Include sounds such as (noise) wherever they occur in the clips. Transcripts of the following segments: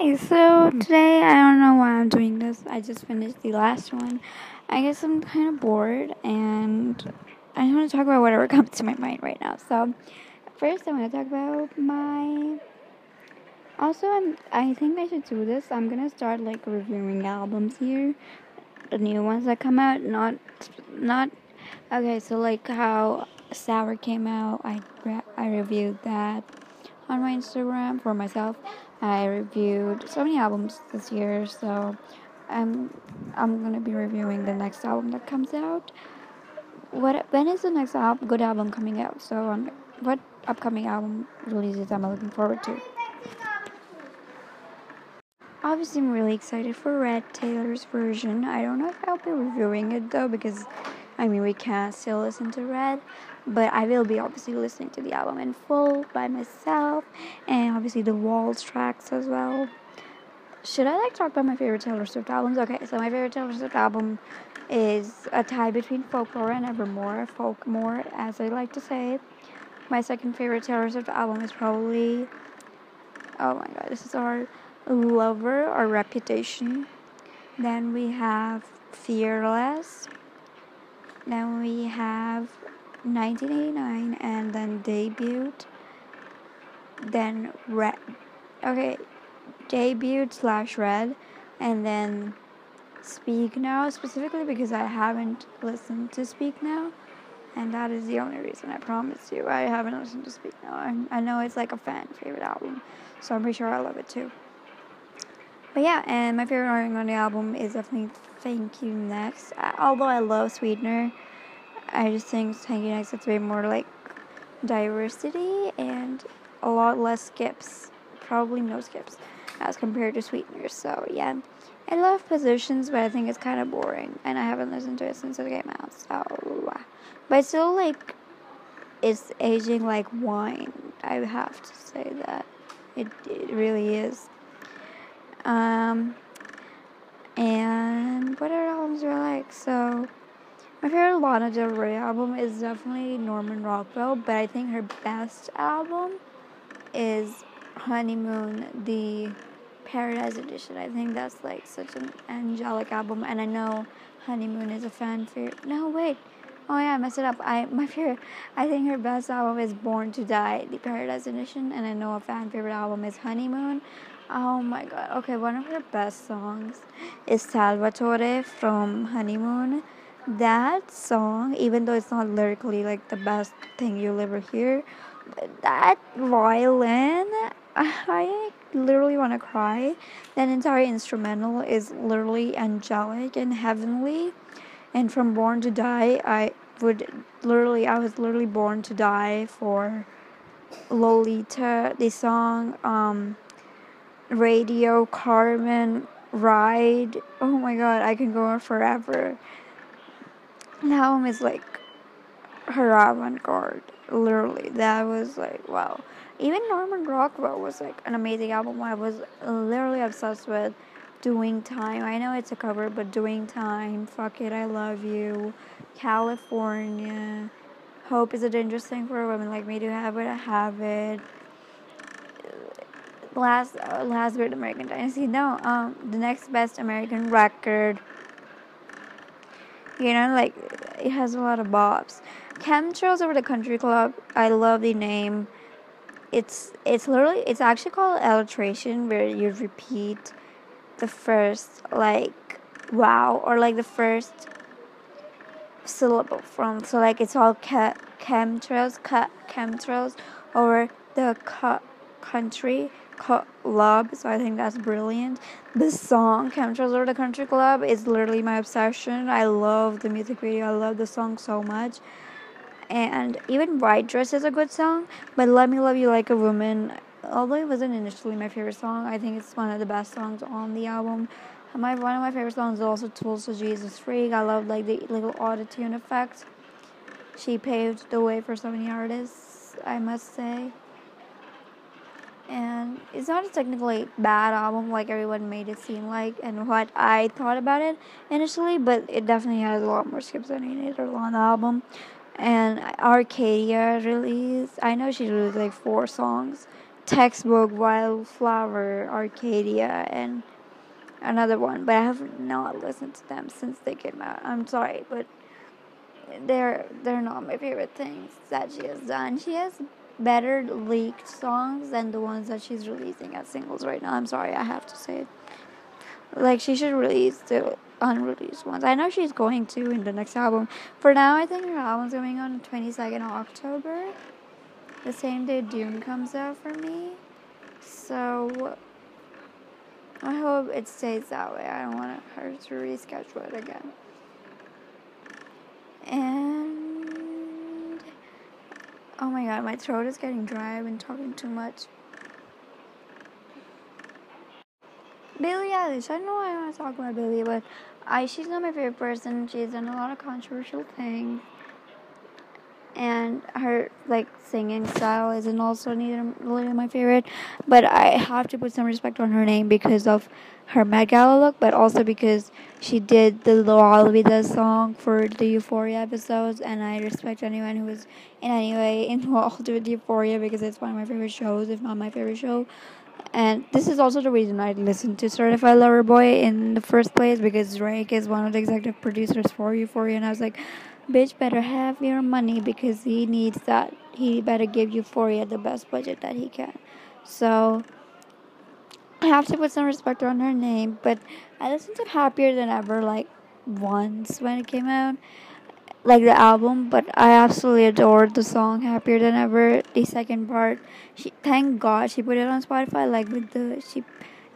Hi, so today I don't know why I'm doing this. I just finished the last one. I guess I'm kind of bored and I want to talk about whatever (laughs) comes to my mind right now. So, first I want to talk about my. Also, I'm. I think I should do this. I'm gonna start like reviewing albums here, the new ones that come out. Not, not. Okay, so like how Sour came out, I I reviewed that on my Instagram for myself. I reviewed so many albums this year, so I'm I'm gonna be reviewing the next album that comes out. What when is the next album, good album coming out? So um, what upcoming album releases am I looking forward to? Obviously, I'm really excited for Red Taylor's version. I don't know if I'll be reviewing it though because I mean, we can't still listen to Red, but I will be obviously listening to the album in full by myself, and obviously the Vault tracks as well. Should I like talk about my favorite Taylor Swift albums? Okay, so my favorite Taylor Swift album is a tie between Folklore and Evermore, Folkmore, as I like to say. My second favorite Taylor Swift album is probably, oh my god, this is our Lover or Reputation. Then we have Fearless. Then we have 1989 and then debut. Then red. Okay, debut slash red, and then speak now specifically because I haven't listened to speak now, and that is the only reason. I promise you, I haven't listened to speak now. I, I know it's like a fan favorite album, so I'm pretty sure I love it too. But yeah, and my favorite song on the album is definitely Thank You Next. Although I love Sweetener, I just think You Next it's way more like diversity and a lot less skips. Probably no skips as compared to Sweetener. So yeah. I love Positions, but I think it's kind of boring, and I haven't listened to it since it came out. So, but still, like, it's aging like wine. I have to say that it it really is. Um, and what other albums are like? So, my favorite Lana Del Rey album is definitely Norman Rockwell, but I think her best album is Honeymoon, the Paradise Edition. I think that's like such an angelic album, and I know Honeymoon is a fan favorite. No, wait. Oh yeah, I messed it up. I my favorite. I think her best album is Born to Die, the Paradise Edition, and I know a fan favorite album is Honeymoon. Oh my god. Okay, one of her best songs is Salvatore from Honeymoon. That song, even though it's not lyrically like the best thing you'll ever hear, but that violin, (laughs) I literally want to cry. That entire instrumental is literally angelic and heavenly. And from Born to Die, I would literally, I was literally born to die for Lolita, the song. Um, Radio, Carmen, Ride. Oh my god, I can go on forever. Album is like her avant garde. Literally, that was like wow. Even Norman Rockwell was like an amazing album. I was literally obsessed with Doing Time. I know it's a cover, but Doing Time, Fuck It, I Love You, California, Hope is a dangerous thing for a woman like me to have it. I have it last uh, last great American Dynasty. No, um, the next best American record. You know, like it has a lot of bobs. Chemtrails over the Country Club. I love the name. It's it's literally it's actually called alliteration, where you repeat the first like wow or like the first syllable from. So like it's all ca- chemtrails, ca- chemtrails over the cu- country club, so I think that's brilliant. The song "Chemtrails Over the Country Club" is literally my obsession. I love the music video. I love the song so much. And even "White Dress" is a good song, but "Let Me Love You Like a Woman," although it wasn't initially my favorite song, I think it's one of the best songs on the album. My one of my favorite songs is also "Tulsa Jesus Freak." I love like the little auto tune effect. She paved the way for so many artists, I must say and it's not a technically bad album like everyone made it seem like and what I thought about it initially, but it definitely has a lot more skips than it needed on the album. And Arcadia released, I know she released like four songs Textbook, Wildflower, Arcadia, and another one, but I have not listened to them since they came out. I'm sorry, but they're they're not my favorite things that she has done. She has better leaked songs than the ones that she's releasing as singles right now. I'm sorry, I have to say it. Like she should release the unreleased ones. I know she's going to in the next album. For now, I think her album's coming on the 22nd of October, the same day Dune comes out for me. So I hope it stays that way. I don't want her to reschedule it again. And oh my god, my throat is getting dry. I've been talking too much. Billie Eilish. I know I want to talk about Billie, but I she's not my favorite person. She's done a lot of controversial things and her like singing style isn't also neither really my favorite. But I have to put some respect on her name because of her Met Gala look, but also because she did the La Olvida song for the Euphoria episodes, and I respect anyone who is in any way (laughs) involved with Euphoria because it's one of my favorite shows, if not my favorite show. And this is also the reason I listened to Certified Lover Boy in the first place because Drake is one of the executive producers for Euphoria, and I was like, bitch better have your money because he needs that. He better give Euphoria the best budget that he can. So I have to put some respect on her name, but I listened to Happier Than Ever like once when it came out, like the album. But I absolutely adored the song Happier Than Ever. The second part, she thank God she put it on Spotify, like with the she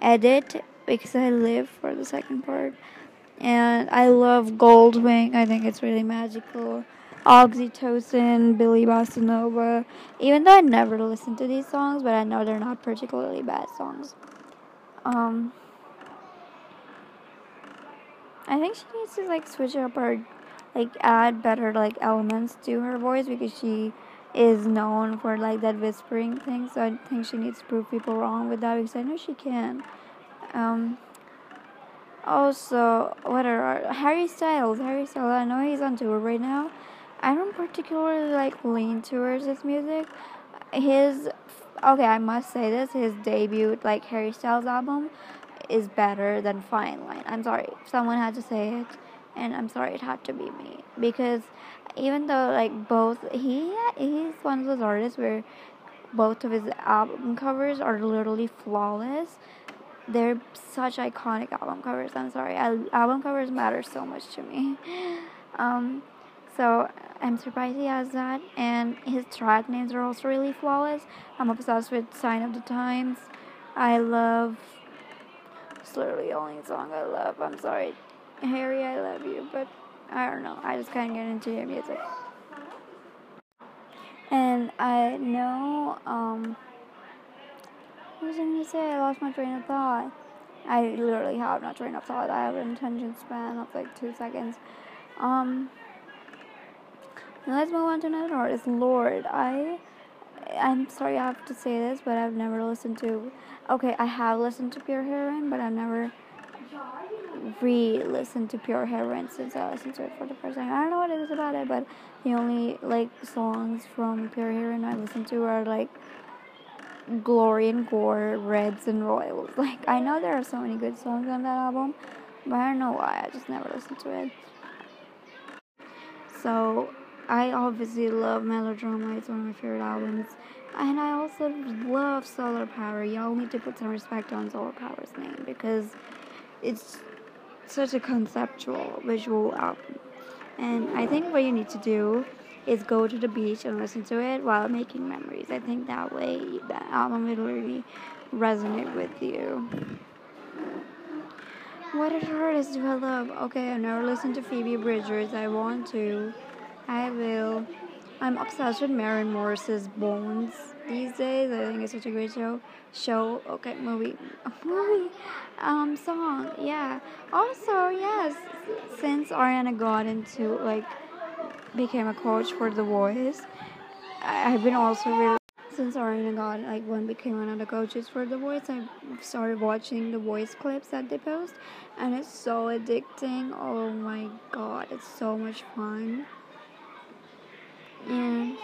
edit because I live for the second part and I love Goldwing. I think it's really magical. Oxytocin, Billie Bossa Nova. Even though I never listen to these songs, but I know they're not particularly bad songs. Um, I think she needs to like switch up her, like add better like elements to her voice because she is known for like that whispering thing. So I think she needs to prove people wrong with that because I know she can. Um, also, what are Harry Styles? Harry Styles. I know he's on tour right now. I don't particularly like lean towards his music. His okay, I must say this. His debut, like Harry Styles album, is better than Fine Line. I'm sorry, someone had to say it, and I'm sorry it had to be me because even though like both he he's one of those artists where both of his album covers are literally flawless they're such iconic album covers. I'm sorry, album covers matter so much to me. (laughs) Um, so I'm surprised he has that, and his track names are also really flawless. I'm obsessed with Sign of the Times. I love. It's literally the only song I love. I'm sorry, Harry, I love you, but I don't know. I just can't get into your music. And I know, um, what was I going to say? I lost my train of thought. I literally have no train of thought. I have an attention span of like two seconds. Um, let's move on to another artist, Lorde. I, I'm sorry I have to say this, but I've never listened to. Okay, I have listened to Pure Heroin, but I've never re-listened to Pure Heroin since I listened to it for the first time. I don't know what it is about it, but the only like songs from Pure Heroin I listened to are like glory and gore, reds and royals. (laughs) Like I know there are so many good songs on that album, but I don't know why I just never listened to it. So I obviously love Melodrama. It's one of my favorite albums. And I also love Solar Power. Y'all need to put some respect on Solar Power's name because it's such a conceptual visual album. And I think what you need to do is go to the beach and listen to it while making memories. I think that way the album will really resonate with you. What artists do I love? Okay, I've never listened to Phoebe Bridgers. I want to. I will. I'm obsessed with Maren Morris's Bones these days. I think it's such a great show. Show, okay, movie, (laughs) movie, um, song, yeah. Also, yes, since Ariana got into like became a coach for The Voice. I've been also really since Ariana got like one became one of the coaches for The Voice. I started watching the voice clips that they post, and it's so addicting. Oh my god, it's so much fun. And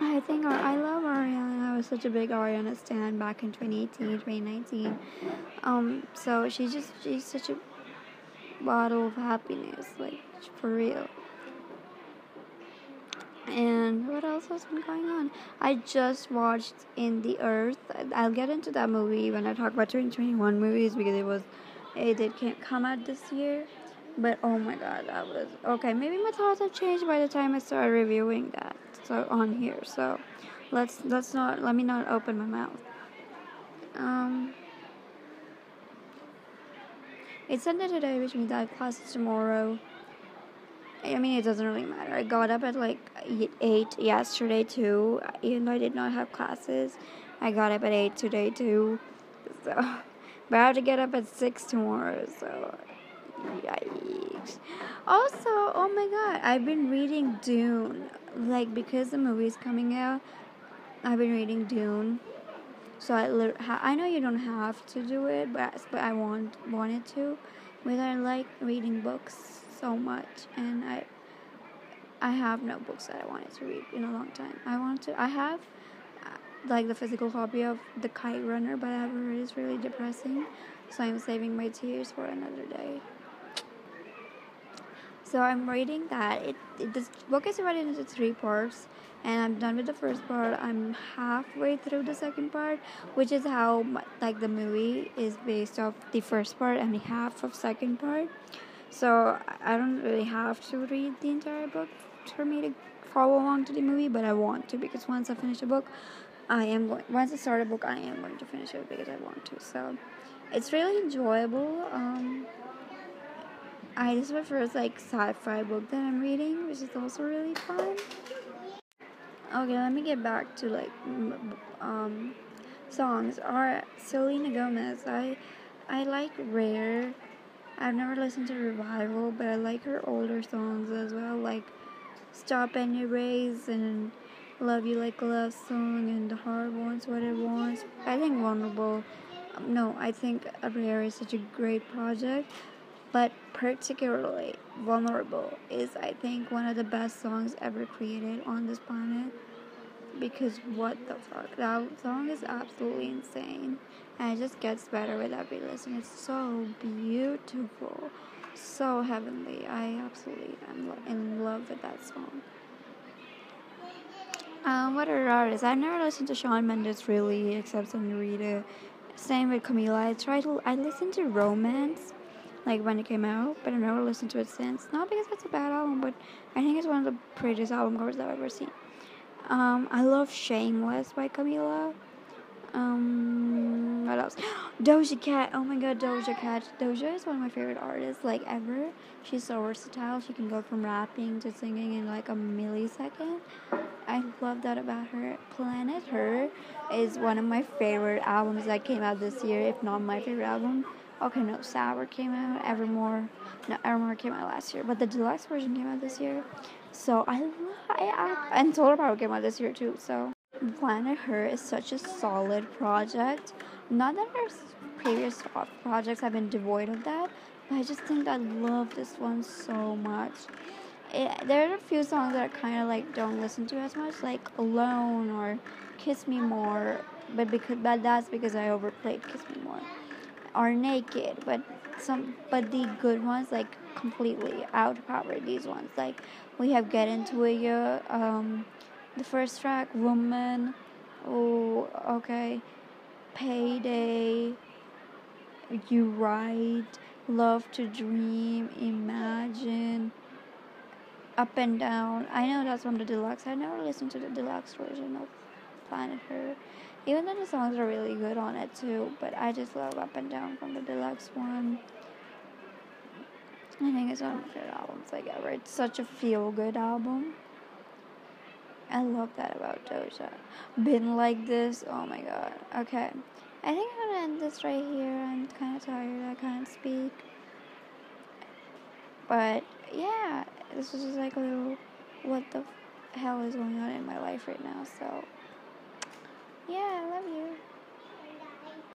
I think I love Ariana. I was such a big Ariana stan back in 2018, 2019. Um, so she just she's such a bottle of happiness, like for real. And what else has been going on? I just watched In the Earth. I'll get into that movie when I talk about 2021 movies because it was it did come out this year. But oh my god, that was okay. Maybe my thoughts have changed by the time I started reviewing that. So on here, so let's let's not let me not open my mouth. Um, it's Sunday today, which means I have classes tomorrow. I mean, it doesn't really matter. I got up at like 8 yesterday too, even though I did not have classes. I got up at 8 today too. So, but I have to get up at 6 tomorrow, so yikes. Also, oh my god, I've been reading Dune. Like, because the movie's coming out, I've been reading Dune. So I, I know you don't have to do it, but but I want wanted to. But I like reading books so much, and I I have no books that I wanted to read in a long time. I want to. I have uh, like the physical copy of The Kite Runner, but I have heard it's really depressing. So I'm saving my tears for another day. So I'm reading that. It, it this book is divided into three parts, and I'm done with the first part. I'm halfway through the second part, which is how like the movie is based off the first part and half of second part. So I don't really have to read the entire book for me to follow along to the movie, but I want to because once I finish the book, I am going. Once I start a book, I am going to finish it because I want to. So it's really enjoyable. Um, I is my first like sci-fi book that I'm reading, which is also really fun. Okay, let me get back to like um songs. Are Selena Gomez. I I like Rare. I've never listened to Revival, but I like her older songs as well, like Stop and Erase and Love You Like a Love Song and The Heart Wants What It Wants. I think Vulnerable, no, I think A Rare is such a great project, but particularly Vulnerable is, I think, one of the best songs ever created on this planet because what the fuck? That song is absolutely insane. And it just gets better with every listen. It's so beautiful. So heavenly. I absolutely am in love with that song. Um, what are artists? I've never listened to shawn mendes really except senorita same with camila. I tried to i listened to romance like when it came out but i've never listened to it since. Not because it's a bad album but i think it's one of the prettiest album covers i've ever seen um, I love Shameless by Camila. Um, what else? (gasps) Doja Cat. Oh my god, Doja Cat. Doja is one of my favorite artists, like ever. She's so versatile. She can go from rapping to singing in like a millisecond. I love that about her. Planet Her is one of my favorite albums that came out this year, if not my favorite album. Okay, no, Sour came out. Evermore, no, Evermore came out last year, but the deluxe version came out this year. So I, I, I and Solar Power came out this year too. So Planet Her is such a solid project. Not that her previous projects have been devoid of that, but I just think I love this one so much. It, there are a few songs that I kind of like don't listen to as much, like Alone or Kiss Me More, but because but that's because I overplayed Kiss Me More, or Naked. But some but the good ones like completely outpower these ones. Like we have Get Into It, yeah, um, the first track, Woman, oh, okay, Payday, You Right, Love to Dream, Imagine, Up and Down. I know that's from the deluxe. I never listened to the deluxe version of Planet Her. Even though the songs are really good on it too, but I just love Up and Down from the deluxe one. I think it's one of my favorite albums like ever. It's such a feel good album. I love that about Doja. Been like this, oh my god. Okay. I think I'm gonna end this right here. I'm kind of tired. I can't speak. But yeah, this was just like a little what the hell is going on in my life right now. So yeah, I love you.